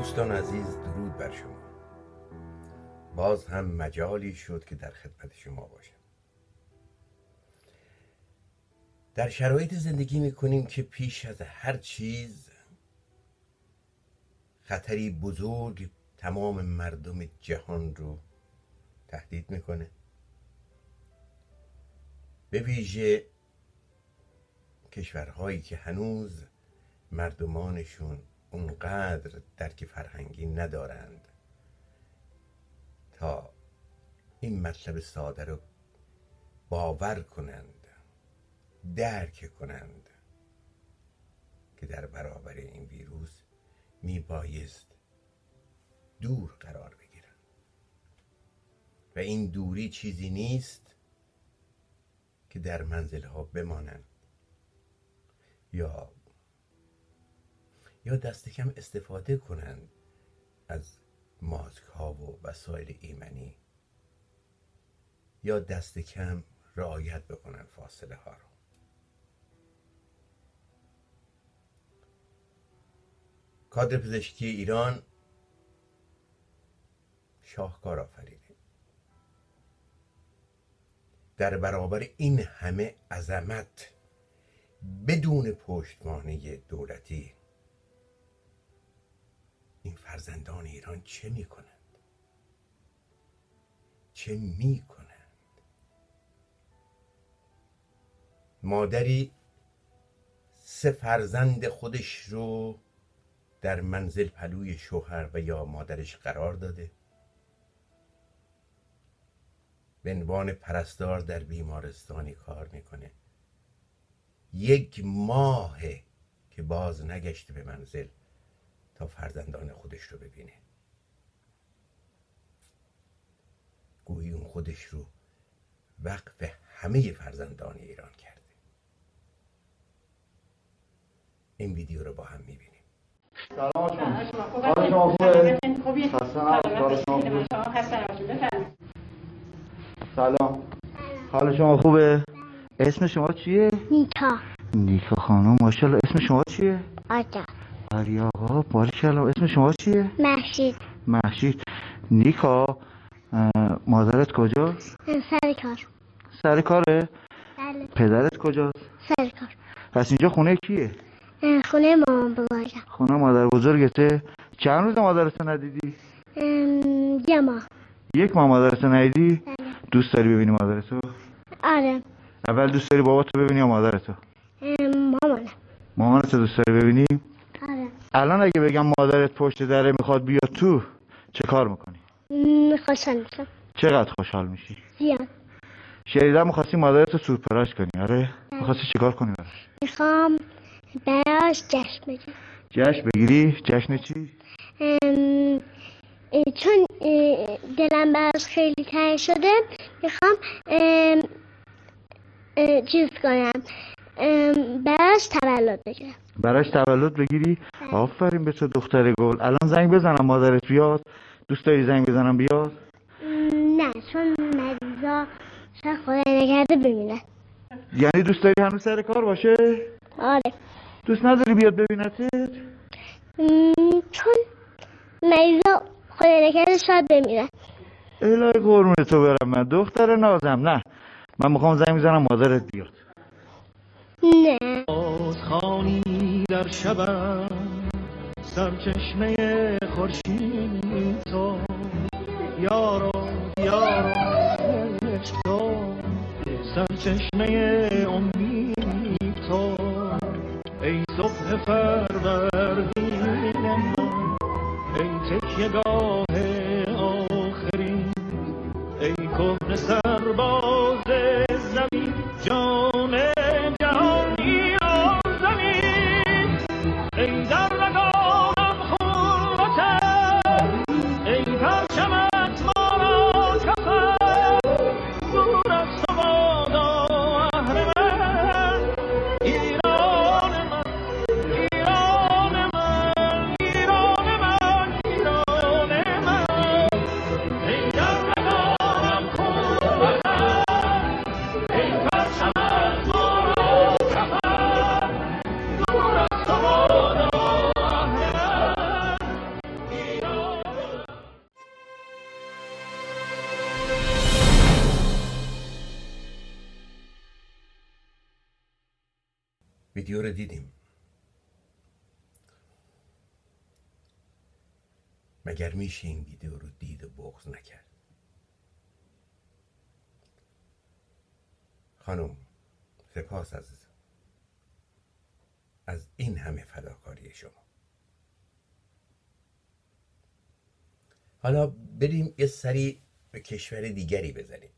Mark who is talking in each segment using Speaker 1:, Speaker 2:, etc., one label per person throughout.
Speaker 1: دوستان عزیز درود بر شما. باز هم مجالی شد که در خدمت شما باشم. در شرایط زندگی می‌کنیم که پیش از هر چیز خطری بزرگ تمام مردم جهان رو تهدید می‌کنه. به ویژه کشورهایی که هنوز مردمانشون اونقدر درک فرهنگی ندارند تا این مطلب ساده رو باور کنند درک کنند که در برابر این ویروس می بایست دور قرار بگیرند. و این دوری چیزی نیست که در منزل ها بمانند. یا یا دست کم استفاده کنند از ماسک ها و وسایل ایمنی. یا دست کم رعایت بکنن فاصله ها رو کادر پزشکی ایران شاهکار آفریده در برابر این همه عظمت بدون پشتوانه دولتی این فرزندان ایران چه می کنند چه می کنند مادری سه فرزند خودش رو در منزل پلوی شوهر و یا مادرش قرار داده. به عنوان پرستار در بیمارستانی کار می‌کنه. یک ماه که باز نگشته به منزل تا فرزندان خودش رو ببینه. گویی اون خودش رو وقف همه فرزندان ایران کرده. این ویدیو رو با هم می‌بینیم
Speaker 2: سلام شما حال شما خوبه؟ خسته نباشید. حال شما خوبه؟ سلام حال شما خوبه؟ اسم شما چیه؟
Speaker 3: نیکا
Speaker 2: نیکا خانم ماشاءالله اسم شما چیه؟
Speaker 3: آجا
Speaker 2: علی آقا باریکلا اسم شما چیه؟
Speaker 3: محشید
Speaker 2: محشید نیکا مادرت کجاست؟
Speaker 3: سر کار
Speaker 2: سر کاره؟
Speaker 3: بله
Speaker 2: پدرت کجاست؟
Speaker 3: سر کار
Speaker 2: پس اینجا خونه کیه؟
Speaker 3: خونه مامان بابایم
Speaker 2: خونه مادر بزرگته چند روز مادرت ندیدی؟
Speaker 3: یه ماه
Speaker 2: یک ماه مادرت ندیدی؟ دوست داری ببینی مادرتو؟
Speaker 3: آره
Speaker 2: اول دوست داری باباتو ببینی یا مادرتو؟
Speaker 3: ام، مامانم
Speaker 2: مامانتو دوست داری ببینی؟
Speaker 3: آره
Speaker 2: الان اگه بگم مادرت پشت دره می‌خواد بیاد تو چه کار می‌کنی؟
Speaker 3: خوشحال میشم
Speaker 2: چقدر خوشحال میشی؟
Speaker 3: زیاد
Speaker 2: شنیدم می‌خواستی مادرتو سورپرایز کنی آره؟ می‌خواستی چیکار کنی براش؟
Speaker 3: می‌خوام براش جشن بگیرم
Speaker 2: جشن بگیری؟ جشن چی؟
Speaker 3: ام، اه، چون اه، دلم براش خیلی تنگ شده می‌خوام چیز کنم براش تولد بگیرم
Speaker 2: براش تولد بگیری؟
Speaker 3: بله.
Speaker 2: آفرین به تو دختر گل الان زنگ بزنم مادرت بیاد دوست داری زنگ بزنم بیاد؟
Speaker 3: نه چون مریضا شاید خدای نکرده ببینن
Speaker 2: یعنی دوست داری هنوز سر کار باشه؟
Speaker 3: آره
Speaker 2: دوست نداری بیاد ببینتت؟
Speaker 3: چون مریضا خدای نکرده شاید بمیرن
Speaker 2: الهی قرمون تو برم من. دختر نازم. نه. من می‌خوام زنگ بزنم مادرت بیاد.
Speaker 3: نه.
Speaker 4: بازخانی در شبم سرچشمه خورشید تو. یارو یارو تو سرچشمه
Speaker 1: میشه این ویدیو رو دید و بغض نکرد. خانم سپاس عزیزم. از این همه فداکاری شما. حالا بریم یه سری به کشور دیگری بزنیم.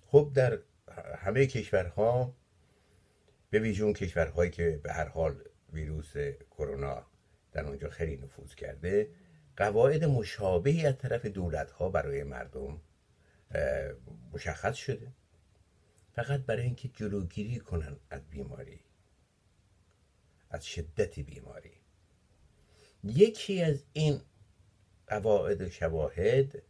Speaker 1: خب در همه کشورها به ویژه کشورهایی که به هر حال ویروس کرونا در اونجا خیلی نفوذ کرده قواعد مشابهی از طرف دولت ها برای مردم مشخص شده. فقط برای اینکه جلوگیری کنن از بیماری از شدت بیماری. یکی از این قواعد و شواهد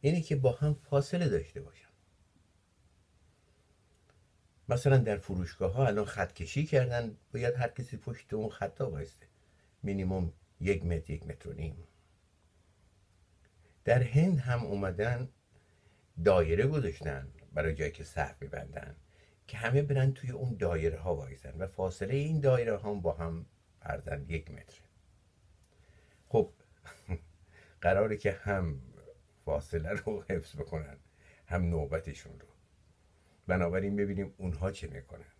Speaker 1: اینه که با هم فاصله داشته باشن. مثلا در فروشگاه ها الان خط کشی کردن باید هر کسی پشت اون خطا بایسته مینیموم یک متر یک متر و نیم. در هند هم اومدن دایره گذاشتن برای جایی که صف ببندن که همه برن توی اون دایره ها وایسن و فاصله این دایره ها با هم فرزن یک متر. خب قراره که هم فاصله رو حفظ بکنن هم نوبتشون رو. بنابراین ببینیم اونها چه می‌کنن.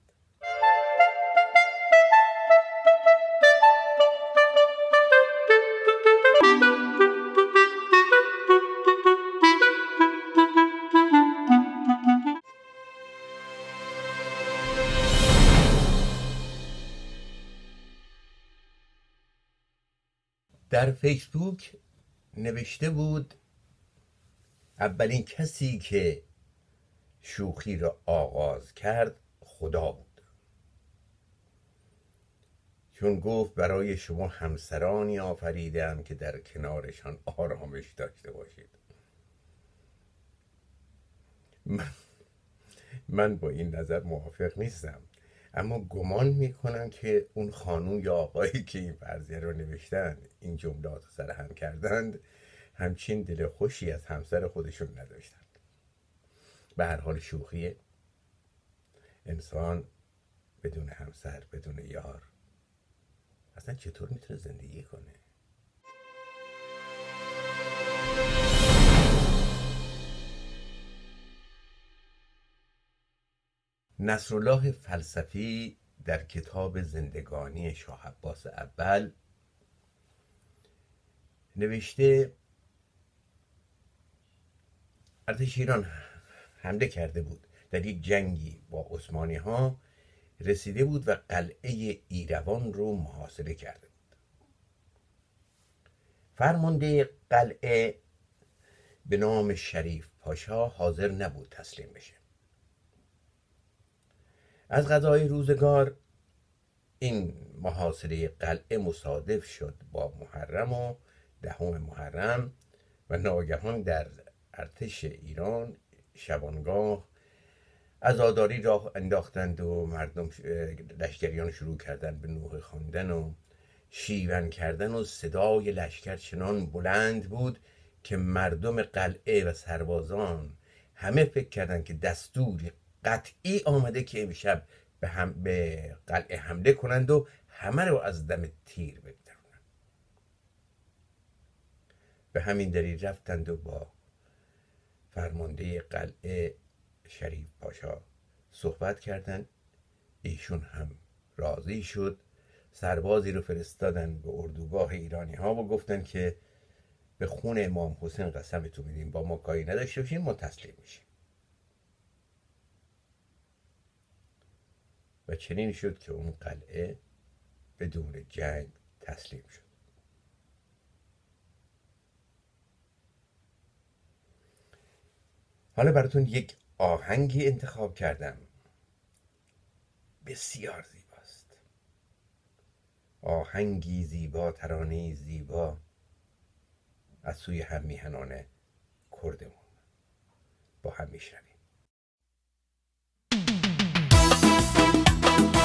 Speaker 1: در فیسبوک نوشته بود اولین کسی که شوخی را آغاز کرد خدا بود. چون گفت برای شما همسرانی آفریدم که در کنارشان آرامش داشته باشید. من, من با این نظر موافق نیستم. اما گمان می‌کنم که اون خانوم یا آقایی که این فرضیه رو نوشتن این جملات سر هم کردند همچین دل خوشی از همسر خودشون نداشتند. به هر حال شوخی انسان بدون همسر بدون یار اصلا چطور می‌تونه زندگی کنه؟ نصرالله فلسفی در کتاب زندگانی شاه عباس اول نوشته ارتش ایران حمله کرده بود. در یک جنگی با عثمانی ها رسیده بود و قلعه ایروان رو محاصره کرده بود. فرمانده قلعه به نام شریف پاشا حاضر نبود تسلیم بشه. از غذای روزگار. این محاصره قلعه مصادف شد با محرم و دهم محرم و ناگهان در ارتش ایران شبانگاه عزاداری راه انداختند و مردم لشکریان شروع کردن به نوح خواندن و شیون کردن و صدای لشکر چنان بلند بود که مردم قلعه و سربازان همه فکر کردند که دستوری قطعی آمده که امشب به, هم به قلعه حمله کنند و همه رو از دم تیر بگذرونند. به همین دلیل رفتند و با فرمانده قلعه شریف پاشا صحبت کردند. ایشون هم راضی شد. سربازی رو فرستادن به اردوگاه ایرانی ها و گفتن که به خون امام حسین قسمتون میدیم با ما کاری نداشته باشیم ما تسلیم میشیم. چنین شد که اون قلعه بدون جنگ تسلیم شد. حالا براتون یک آهنگی انتخاب کردم. بسیار زیباست. آهنگی زیبا ترانه زیبا از سوی هم میهنان کردمون. با هم میشنویم.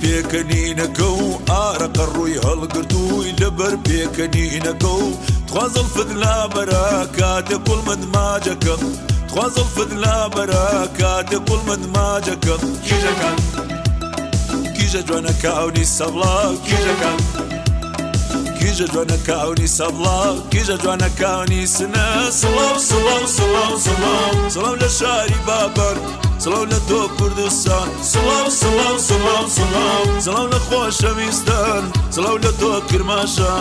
Speaker 5: پێکەنینەکە و ئارەقە ڕووی هەڵگرتووی لەبەر پێکەنینەکە و خوازڵ فدلا بەرە کاتێ کوڵ من ماجەکەم. خوازڵ فدلا بەرە کاتێ کوڵ من ماجەکەم. کیژەکان کیژە جوانە کاونی سەڵا کیژەکان کیژە جوانە کاونی سەڵا کیژە جوانە کاونی سنە. سڵاو سڵاو سڵاو سڵاو سڵاو لە شاری بابەر. سڵاو لە تۆ کوردستان. سڵاو سڵاو سڵاو سڵاو سڵاو لە خۆشەویستان سڵاو لە تۆ کرماشە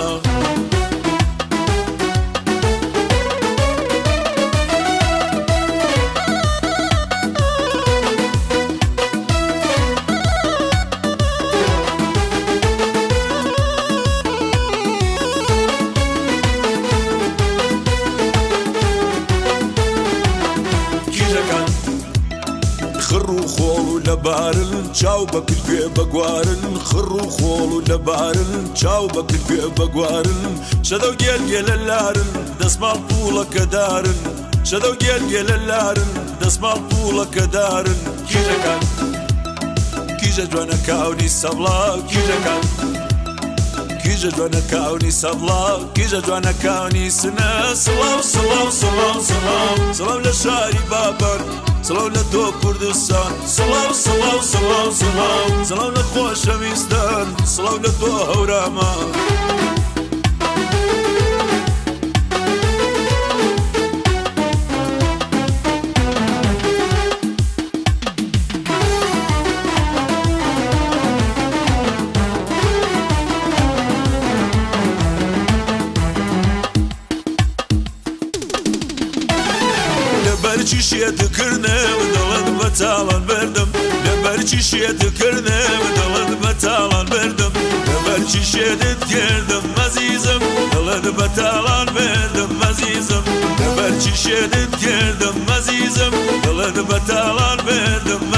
Speaker 5: چاو بەکرد پێ بەگوارن خڕ و خۆڵ و لە بارن چاو بەکرد پێ بەگوارن شەدە و گێل گێلە لارن دەستماڵ پوڵەکە دارن. شەدە و گێل گێلە لارن دەستماڵ پوڵەکە دارن. کیژەکان کیژە جوانە کاونی سەڵا کیژەکان. کیژە جوانە کاونی سەڵا کیژە جوانە کاونی سنە. سڵاو سڵاو سڵاو سڵاو سڵاو لە شاری بابەر. سڵاو لە تۆ کوردستان سڵاو سڵاو سڵاو سڵاو سڵاو لە خۆشەویستان سڵاو لە تۆ هەورامان لەبەرچی şişeye tükürdüm Daladı batalan verdim. Evvel şişeye tükürdüm azizim Daladı batalan verdim azizim. Evvel şişeye tükürdüm azizim Daladı batalan verdim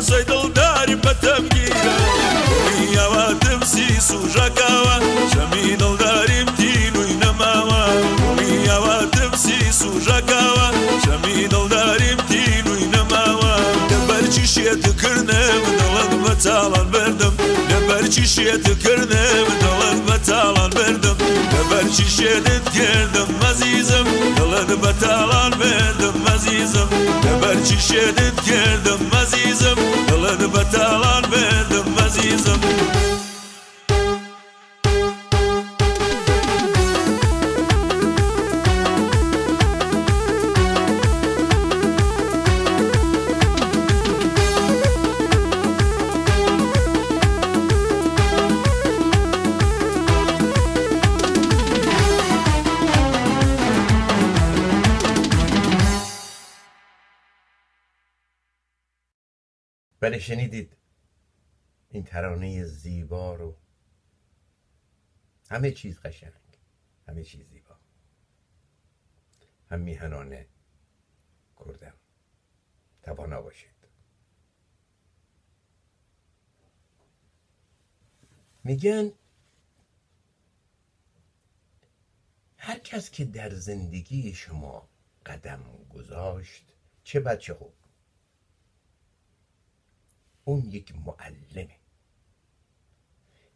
Speaker 5: قاسەی دڵداری بەتەم گیرە یاوە دەمسی سوژەکەوە شەمی دڵداریم دیلووی نەماوە. یاوە دەمسی سوژەکەوە شەمی دڵداریم دیلووی نەماوە. دەبەرچی شێتکردە دەڵەت بە چاڵان بردم. دەبەرچی شێتکردە دەڵەت بە چاڵان بردم. دەبەرچی شێنت کردم مەزیزم دڵەت بە تاڵان بردم. azizim Geberçiş edip geldim azizim. Kılını betalar verdim azizim.
Speaker 1: بله شنیدید. این ترانه زیبا رو. همه چیز قشنگ. همه چیز زیبا. هم میهنانه کردم. توانا باشید. میگن هر کس که در زندگی شما قدم گذاشت چه بد خوب. اون یک معلمه.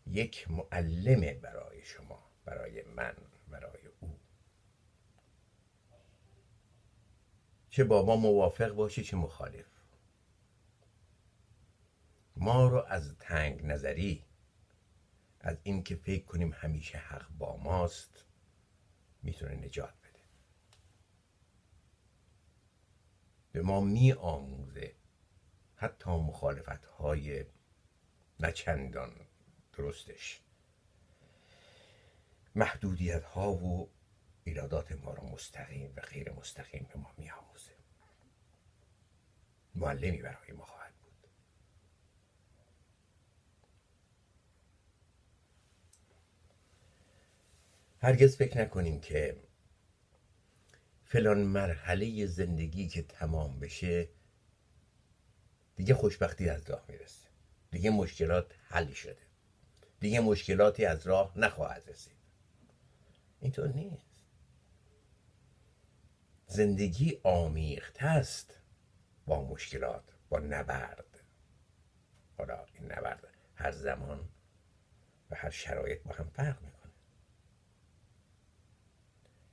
Speaker 1: یک معلمه برای شما برای من برای او. چه با ما موافق باشه چه مخالف. ما رو از تنگ نظری از اینکه فکر کنیم همیشه حق با ماست می‌تونه نجات بده. به ما می آموزه حتی مخالفت های نچندان درستش. محدودیت ها و ایرادات ما رو مستقیم و غیر مستقیم به ما میآموزه. معلمی برای ما خواهد بود. هرگز فکر نکنیم که فلان مرحله زندگی که تمام بشه دیگه خوشبختی از راه می‌رسه. دیگه مشکلات حل شده. دیگه مشکلاتی از راه نخواهد رسید. اینطور نیست. زندگی آمیخت است با مشکلات با نبرد. حالا این نبرد هر زمان و هر شرایط با هم فرق می‌کنه.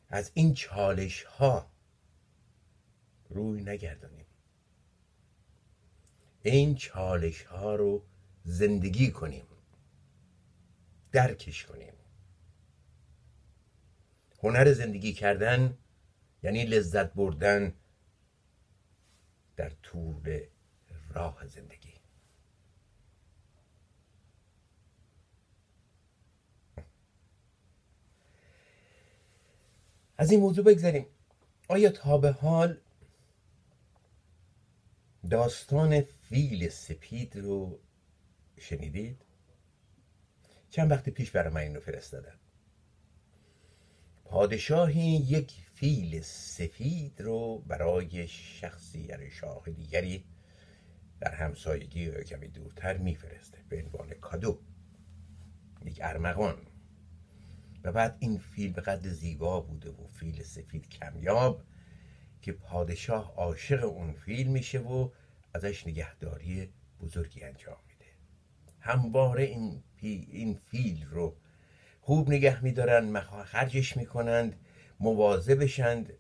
Speaker 1: از این چالش ها روی نگردانیم. این چالش ها رو زندگی کنیم درکش کنیم. هنر زندگی کردن یعنی لذت بردن در طول راه زندگی. از این موضوع بگذاریم آیا تا به حال داستان فیل سپید رو شنیدید؟ چند وقت پیش برای من اینو فرستادن. پادشاهی یک فیل سفید رو برای شخصی یعنی شاه دیگری در همسایگی یا کمی دورتر میفرسته به عنوان کادو. یک ارمغان. و بعد این فیل به قدر زیبا بوده و فیل سفید کمیاب که پادشاه عاشق اون فیل میشه و ازش نگهداری بزرگی انجام میده. همواره این, این فیل رو خوب نگه میدارن خرجش می‌کنند مواظبشند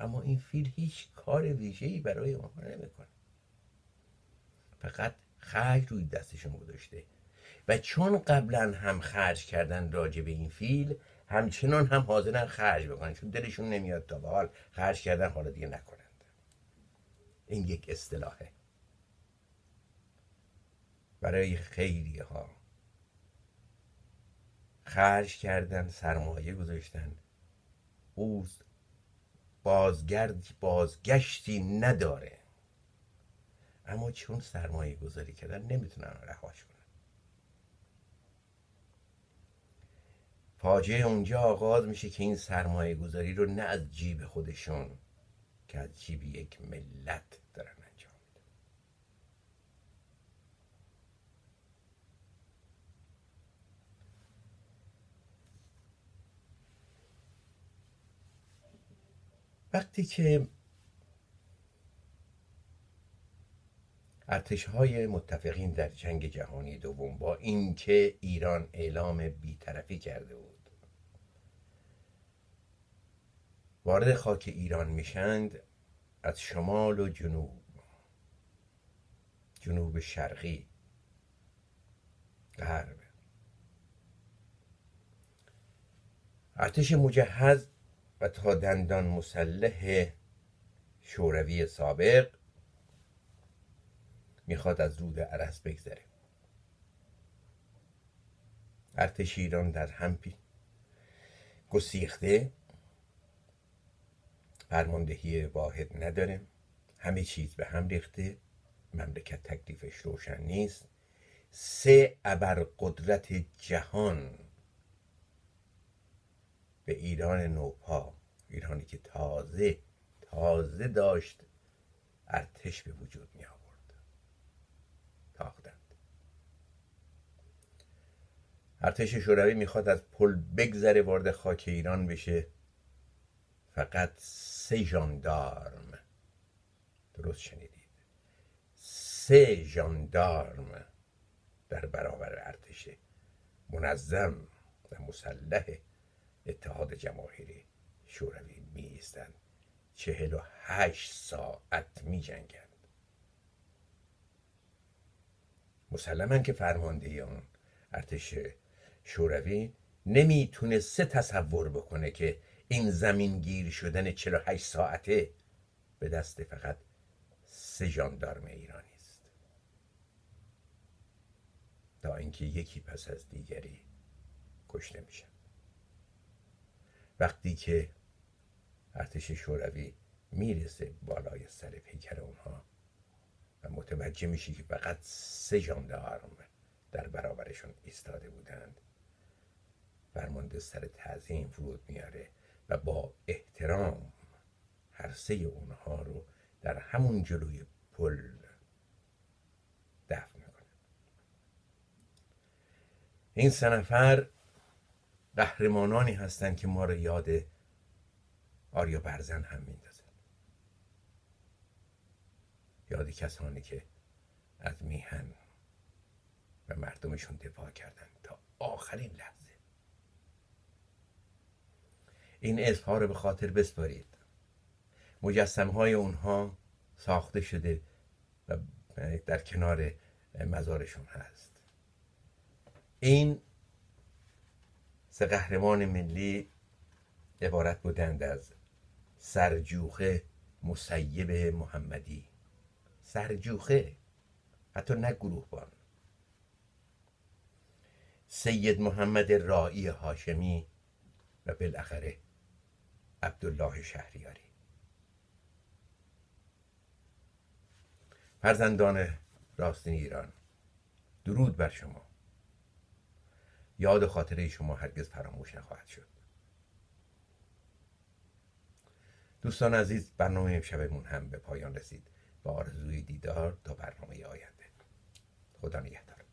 Speaker 1: اما این فیل هیچ کار ویژه‌ای برای آنها نمی‌کنه. فقط خرج روی دستشون گذاشته. و چون قبلا هم خرج کردن راجع به این فیل همچنان هم حاضرن خرج بکنن. چون دلشون نمیاد تا به حال خرج کردن حالا دیگه نکنند این یک اصطلاحه. برای خیلی ها خرج کردن سرمایه گذاشتن. او بازگرد بازگشتی نداره. اما چون سرمایه گذاری کردن نمی‌تونن رهاش کنن. فاجعه اونجا آغاز میشه که این سرمایه گذاری رو نه از جیب خودشون که از جیب یک ملت دارن وقتی که ارتش های متفقین در جنگ جهانی دوم با اینکه ایران اعلام بیطرفی کرده بود وارد خاک ایران میشند از شمال و جنوب. جنوب شرقی. غرب. ارتش مجهز و تا دندان مسلح شوروی سابق می‌خواد از رود عرس بگذره. ارتش ایران در هم گسیخته. فرماندهی واحد نداره. همه چیز به هم ریخته. مملکت تکلیفش روشن نیست. سه ابرقدرت جهان به ایران نوپا. ایرانی که تازه تازه داشت ارتش به وجود می آورد. تاختند. ارتش شوروی می‌خواد از پل بگذره وارد خاک ایران بشه. فقط سه ژاندارم. درست شنیدید. سه ژاندارم در برابر ارتش منظم و مسلح اتحاد جماهیری شوروی می ایستند چهل و هشت ساعت می جنگند مسلما که فرمانده اون ارتش شوروی نمی‌تونسته تصور بکنه که این زمین گیر شدن 48 ساعته به دست فقط سه ژاندارم ایرانی است. تا اینکه یکی پس از دیگری کشته میشن وقتی که ارتش شوروی می‌رسه بالای سر پیکر اونها و متوجه میشه که فقط سه ژاندارم در برابرشون ایستاده بودند فرمانده سر تعظیم فرود میاره و با احترام هر سه اونها رو در همون جلوی پل دفن می‌کنه. این سه نفر قهرمانانی هستند که ما رو یاد آریا برزن هم میندازه. یاد کسانی که از میهن و مردمشون دفاع کردن تا آخرین لحظه. این اسمها رو به خاطر بسپارید. مجسم های اونها ساخته شده و در کنار مزارشون هست. این سه قهرمان ملی عبارت بودند از سرجوخه مسیب محمدی. سرجوخه حتی نه گروهبان. سید محمد رائی هاشمی و بالاخره عبدالله شهریاری. فرزندان راستین ایران درود بر شما. یاد خاطره شما هرگز فراموش نخواهد شد. دوستان عزیز برنامه امشبمون هم به پایان رسید. با آرزوی دیدار تا برنامه آینده. خدا نگهدار.